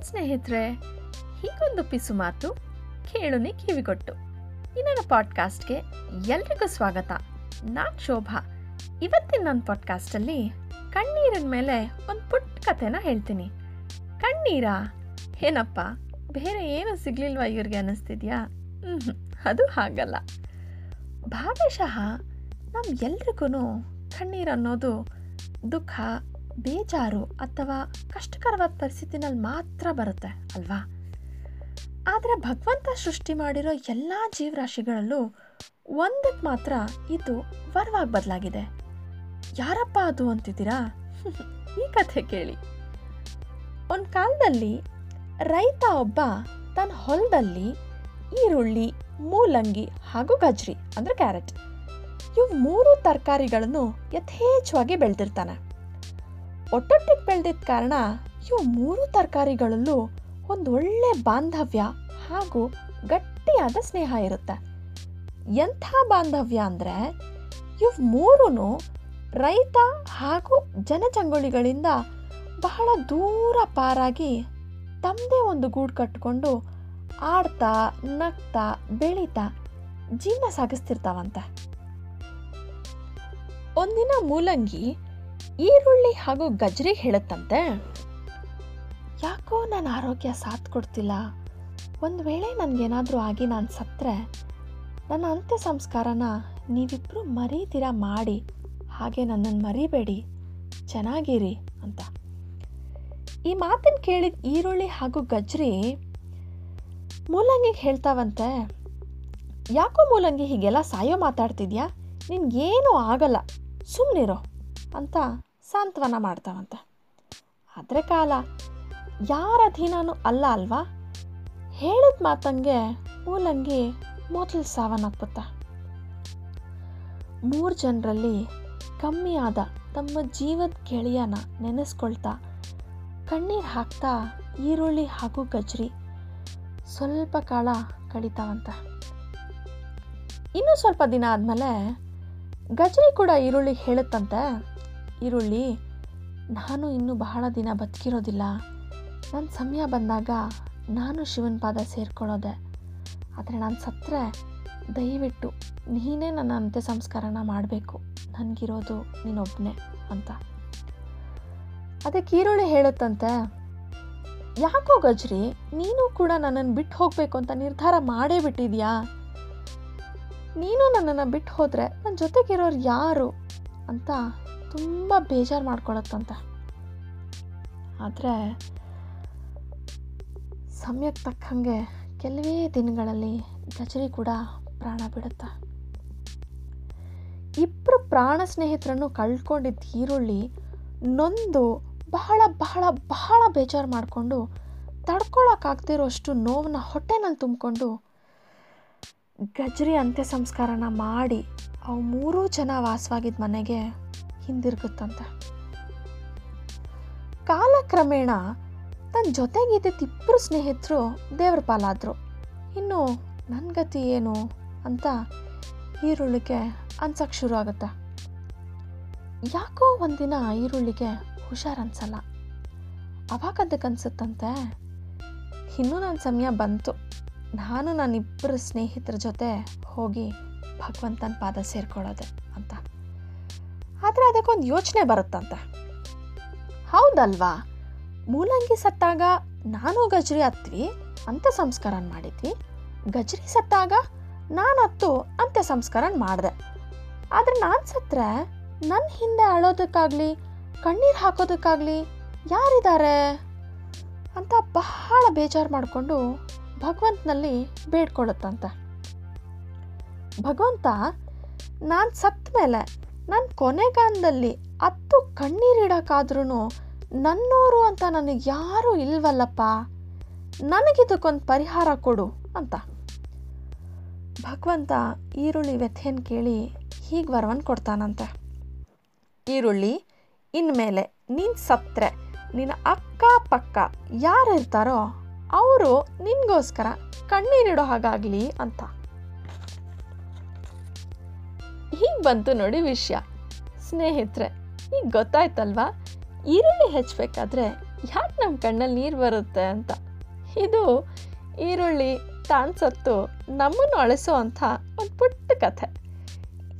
ಏನ್ ಸ್ನೇಹಿತರೆ, ಹೀಗೊಂದು ಪಿಸು ಮಾತು ಕೇಳುನಿ ಕಿವಿಗೊಟ್ಟು. ಇನ್ನೊಂದು ಪಾಡ್ಕಾಸ್ಟ್ಗೆ ಎಲ್ರಿಗೂ ಸ್ವಾಗತ. ನಾನ್ ಶೋಭಾ. ಇವತ್ತಿನ ನನ್ನ ಪಾಡ್ಕಾಸ್ಟಲ್ಲಿ ಕಣ್ಣೀರಿನ ಮೇಲೆ ಒಂದು ಪುಟ್ಟ ಕಥೆನ ಹೇಳ್ತೀನಿ. ಕಣ್ಣೀರಾ? ಏನಪ್ಪ? ಬೇರೆ ಏನು ಸಿಗ್ಲಿಲ್ವಾ ಇವ್ರಿಗೆ ಅನ್ನಿಸ್ತಿದ್ಯಾ? ಅದು ಹಾಗಲ್ಲ. ಭಾಗಶಃ ನಮ್ಮ ಎಲ್ರಿಗೂ ಕಣ್ಣೀರನ್ನೋದು ದುಃಖ ಬೇಜಾರು ಅಥವಾ ಕಷ್ಟಕರವಾದ ಪರಿಸ್ಥಿತಿನಲ್ಲಿ ಮಾತ್ರ ಬರುತ್ತೆ, ಅಲ್ವಾ? ಆದರೆ ಭಗವಂತ ಸೃಷ್ಟಿ ಮಾಡಿರೋ ಎಲ್ಲ ಜೀವರಾಶಿಗಳಲ್ಲೂ ಒಂದಕ್ಕೆ ಮಾತ್ರ ಇದು ವರವಾಗಿ ಬದಲಾಗಿದೆ. ಯಾರಪ್ಪ ಅದು ಅಂತಿದ್ದೀರಾ? ಈ ಕಥೆ ಕೇಳಿ. ಒಂದು ಕಾಲದಲ್ಲಿ ರೈತ ಒಬ್ಬ ತನ್ನ ಹೊಲದಲ್ಲಿ ಈರುಳ್ಳಿ, ಮೂಲಂಗಿ ಹಾಗೂ ಗಜ್ರಿ ಅಂದರೆ ಕ್ಯಾರೆಟ್. ಇವು ಮೂರು ತರಕಾರಿಗಳನ್ನು ಯಥೇಚ್ಛವಾಗಿ ಬೆಳೆದಿರ್ತಾನೆ. ಒಟ್ಟೊಟ್ಟಿಗೆ ಬೆಳೆದಿದ್ದ ಕಾರಣ ಇವು ಮೂರು ತರಕಾರಿಗಳಲ್ಲೂ ಒಂದು ಒಳ್ಳೆ ಬಾಂಧವ್ಯ ಹಾಗೂ ಗಟ್ಟಿಯಾದ ಸ್ನೇಹ ಇರುತ್ತೆ. ಎಂಥ ಬಾಂಧವ್ಯ ಅಂದರೆ ಇವು ಮೂರೂ ರೈತ ಹಾಗೂ ಜನಜಂಗುಳಿಗಳಿಂದ ಬಹಳ ದೂರ ಪಾರಾಗಿ ತಮ್ಮದೇ ಒಂದು ಗೂಡು ಕಟ್ಟಿಕೊಂಡು ಆಡ್ತಾ, ನಗ್ತಾ, ಬೆಳೀತಾ ಜೀವನ ಸಾಗಿಸ್ತಿರ್ತಾವಂತೆ. ಒಂದಿನ ಮೂಲಂಗಿ ಈರುಳ್ಳಿ ಹಾಗೂ ಗಜ್ರಿ ಹೇಳುತ್ತಂತೆ. ಯಾಕೋ ನನ್ನ ಆರೋಗ್ಯ ಸಾಥ್ ಕೊಡ್ತಿಲ್ಲ ಒಂದು ವೇಳೆ ನನಗೇನಾದರೂ ಆಗಿ ನಾನು ಸತ್ತರೆ ನನ್ನ ಅಂತ್ಯ ಸಂಸ್ಕಾರನ ನೀವಿಬ್ಬರು ಮರೀತೀರ ಮಾಡಿ, ಹಾಗೆ ನನ್ನನ್ನು ಮರಿಬೇಡಿ, ಚೆನ್ನಾಗಿರಿ ಅಂತ. ಈ ಮಾತನ್ನು ಕೇಳಿದ ಈರುಳ್ಳಿ ಹಾಗೂ ಗಜ್ರಿ ಮೂಲಂಗಿಗೆ ಹೇಳ್ತಾವಂತೆ. ಯಾಕೋ ಮೂಲಂಗಿ ಹೀಗೆಲ್ಲ ಸಾಯೋ ಮಾತಾಡ್ತಿದ್ಯಾ? ನಿನ್ಗೇನೂ ಆಗಲ್ಲ. ಸುಮ್ಮನಿರೋ ಅಂತ ಸಾಂತ್ವನ ಮಾಡ್ತಾವಂತೆ. ಆದರೆ ಕಾಲ, ಯಾರ ಅಧೀನನೂ ಅಲ್ಲ ಅಲ್ವಾ? ಹೇಳಿದ ಮಾತಂಗೆ ಮೂಲಂಗಿ ಮೊದಲು ಸಾವನ್ನಪ್ಪುತ್ತ. ಮೂರು ಜನರಲ್ಲಿ ಕಮ್ಮಿಯಾದ ತಮ್ಮ ಜೀವದ ಗೆಳೆಯನ ನೆನೆಸ್ಕೊಳ್ತಾ ಕಣ್ಣೀರು ಹಾಕ್ತಾ ಈರುಳ್ಳಿ ಹಾಗೂ ಗಜ್ರಿ ಸ್ವಲ್ಪ ಕಾಲ ಕಳೀತಾವಂತ. ಇನ್ನೂ ಸ್ವಲ್ಪ ದಿನ ಆದಮೇಲೆ ಗಜ್ರಿ ಕೂಡ ಈರುಳ್ಳಿ ಹೇಳುತ್ತಂತೆ. ಈರುಳ್ಳಿ, ನಾನು ಇನ್ನೂ ಬಹಳ ದಿನ ಬದುಕಿರೋದಿಲ್ಲ. ನನ್ನ ಸಮಯ ಬಂದಾಗ ನಾನು ಶಿವನ ಪಾದ ಸೇರ್ಕೊಳ್ಳೋದೆ. ಆದರೆ ನಾನು ಸತ್ತರೆ ದಯವಿಟ್ಟು ನೀನೇ ನನ್ನ ಅಂತ್ಯ ಸಂಸ್ಕಾರನ ಮಾಡಬೇಕು. ನನಗಿರೋದು ನೀನೊಬ್ಬನೇ ಅಂತ. ಅದಕ್ಕೆ ಈರುಳ್ಳಿ ಹೇಳುತ್ತಂತೆ, ಯಾಕೋ ಗಜ್ರಿ, ನೀನು ಕೂಡ ನನ್ನನ್ನು ಬಿಟ್ಟು ಹೋಗಬೇಕು ಅಂತ ನಿರ್ಧಾರ ಮಾಡೇ ಬಿಟ್ಟಿದ್ಯಾ? ನೀನು ನನ್ನನ್ನು ಬಿಟ್ಟು ಹೋದರೆ ನನ್ನ ಜೊತೆಗಿರೋರು ಯಾರು ಅಂತ ತುಂಬ ಬೇಜಾರು ಮಾಡ್ಕೊಳತ್ತಂತೆ. ಆದರೆ ಸಮಯಕ್ಕೆ ತಕ್ಕಂಗೆ ಕೆಲವೇ ದಿನಗಳಲ್ಲಿ ಗಜರಿ ಕೂಡ ಪ್ರಾಣ ಬಿಡುತ್ತೆ. ಇಬ್ಬರು ಪ್ರಾಣ ಸ್ನೇಹಿತರನ್ನು ಕಳ್ಕೊಂಡಿದ್ದ ಈರುಳ್ಳಿ ನೊಂದು ಬಹಳ ಬಹಳ ಬಹಳ ಬೇಜಾರು ಮಾಡಿಕೊಂಡು ತಡ್ಕೊಳಕ್ಕಾಗ್ದಿರೋಷ್ಟು ನೋವನ್ನ ಹೊಟ್ಟೆನಲ್ಲಿ ತುಂಬಿಕೊಂಡು ಗಜ್ರಿ ಅಂತ್ಯ ಸಂಸ್ಕಾರನ ಮಾಡಿ ಅವು ಮೂರೂ ಜನ ವಾಸವಾಗಿದ್ದ ಮನೆಗೆ ಹಿಂದಿರುಗುತ್ತಂತೆ. ಕಾಲಕ್ರಮೇಣ ತನ್ನ ಜೊತೆಗಿದ್ದಿದ್ದ ಇಬ್ಬರು ಸ್ನೇಹಿತರು ದೇವ್ರ ಪಾಲಾದರು. ಇನ್ನು ನನ್ನ ಗತಿ ಏನು ಅಂತ ಈರುಳ್ಳಿಗೆ ಅನ್ಸಕ್ಕೆ ಶುರು ಆಗುತ್ತೆ. ಯಾಕೋ ಒಂದಿನ ಈರುಳ್ಳಿಗೆ ಹುಷಾರು ಅನ್ಸಲ್ಲ. ಅವಾಗ ಅದಕ್ಕೆ ಅನ್ಸುತ್ತಂತೆ. ಇನ್ನೂ ನನ್ನ ಸಮಯ ಬಂತು. ನಾನು ನನ್ನಿಬ್ಬರ ಸ್ನೇಹಿತರ ಜೊತೆ ಹೋಗಿ ಭಗವಂತನ ಪಾದ ಸೇರ್ಕೊಳ್ಳೋದೆ ಅಂತ. ಆದರೆ ಅದಕ್ಕೊಂದು ಯೋಚನೆ ಬರುತ್ತಂತೆ. ಹೌದಲ್ವಾ? ಮೂಲಂಗಿ ಸತ್ತಾಗ ನಾನು ಗಜ್ರಿ ಹತ್ವಿ ಅಂತ್ಯ ಸಂಸ್ಕಾರ ಮಾಡಿದ್ವಿ. ಗಜ್ರಿ ಸತ್ತಾಗ ನಾನು ಹತ್ತು ಅಂತ್ಯ ಸಂಸ್ಕಾರ ಮಾಡಿದೆ. ಆದರೆ ನಾನು ಸತ್ತರೆ ನನ್ನ ಹಿಂದೆ ಅಳೋದಕ್ಕಾಗಲಿ, ಕಣ್ಣೀರು ಹಾಕೋದಕ್ಕಾಗಲಿ ಯಾರಿದ್ದಾರೆ? ಅಂತ ಬಹಳ ಬೇಜಾರು ಮಾಡಿಕೊಂಡು ಭಗವಂತನಲ್ಲಿ ಬೇಡ್ಕೊಳ್ಳುತ್ತಂತೆ. ಭಗವಂತ, ನಾನು ಸತ್ತ ಮೇಲೆ ನನ್ನ ಕೊನೆಗಾಲದಲ್ಲಿ ಹತ್ತು ಕಣ್ಣೀರಿಡೋಕ್ಕಾದ್ರೂ ನನ್ನೋರು ಅಂತ ನನಗೆ ಯಾರೂ ಇಲ್ವಲ್ಲಪ್ಪ? ನನಗಿದಕ್ಕೊಂದು ಪರಿಹಾರ ಕೊಡು ಅಂತ. ಭಗವಂತ ಈರುಳ್ಳಿ ವ್ಯಥೆಯನ್ನು ಕೇಳಿ ಹೀಗೆ ವರವನ್ನು ಕೊಡ್ತಾನಂತೆ. ಈರುಳ್ಳಿ, ಇನ್ಮೇಲೆ ನೀನು ಸತ್ತರೆ ನಿನ್ನ ಅಕ್ಕಪಕ್ಕ ಯಾರು ಇರ್ತಾರೋ ಅವರು ನಿನಗೋಸ್ಕರ ಕಣ್ಣೀರಿಡೋ ಹಾಗಾಗಲಿ ಅಂತ. ಹೀಗೆ ಬಂತು ನೋಡಿ ವಿಷಯ. ಸ್ನೇಹಿತರೆ ಈಗ ಗೊತ್ತಾಯ್ತಲ್ವಾ? ಈರುಳ್ಳಿ ಹೆಚ್ಚಬೇಕಾದ್ರೆ ಯಾಕೆ ನಮ್ಮ ಕಣ್ಣಲ್ಲಿ ನೀರು ಬರುತ್ತೆ ಅಂತ? ಇದು ಈರುಳ್ಳಿ ತಾನು ಸತ್ತು ನಮ್ಮನ್ನು ಅಳಿಸುವಂಥ ಒಂದು ಪುಟ್ಟ ಕಥೆ.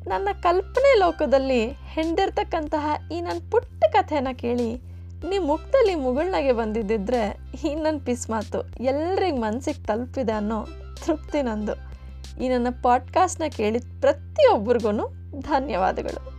ನನ್ನ ಕಲ್ಪನೆ ಲೋಕದಲ್ಲಿ ಹೆಂಡಿರ್ತಕ್ಕಂತಹ ಈ ನನ್ನ ಪುಟ್ಟ ಕಥೆನ ಕೇಳಿ ನಿಮ್ಮ ಮುಖದಲ್ಲಿ ಮುಗುಳ್ನಾಗೆ ಬಂದಿದ್ದಿದ್ರೆ ಈ ನನ್ನ ಪಿಸ್ ಮಾತು. ಎಲ್ರಿಗೆ ಮನಸ್ಸಿಗೆ ತಲುಪಿದೆ ಅನ್ನೋ ತೃಪ್ತಿ ನಂದು. ಈ ನನ್ನ ಪಾಡ್ಕಾಸ್ಟ್ನ ಕೇಳಿದ ಪ್ರತಿಯೊಬ್ಬರಿಗೂ ಧನ್ಯವಾದಗಳು.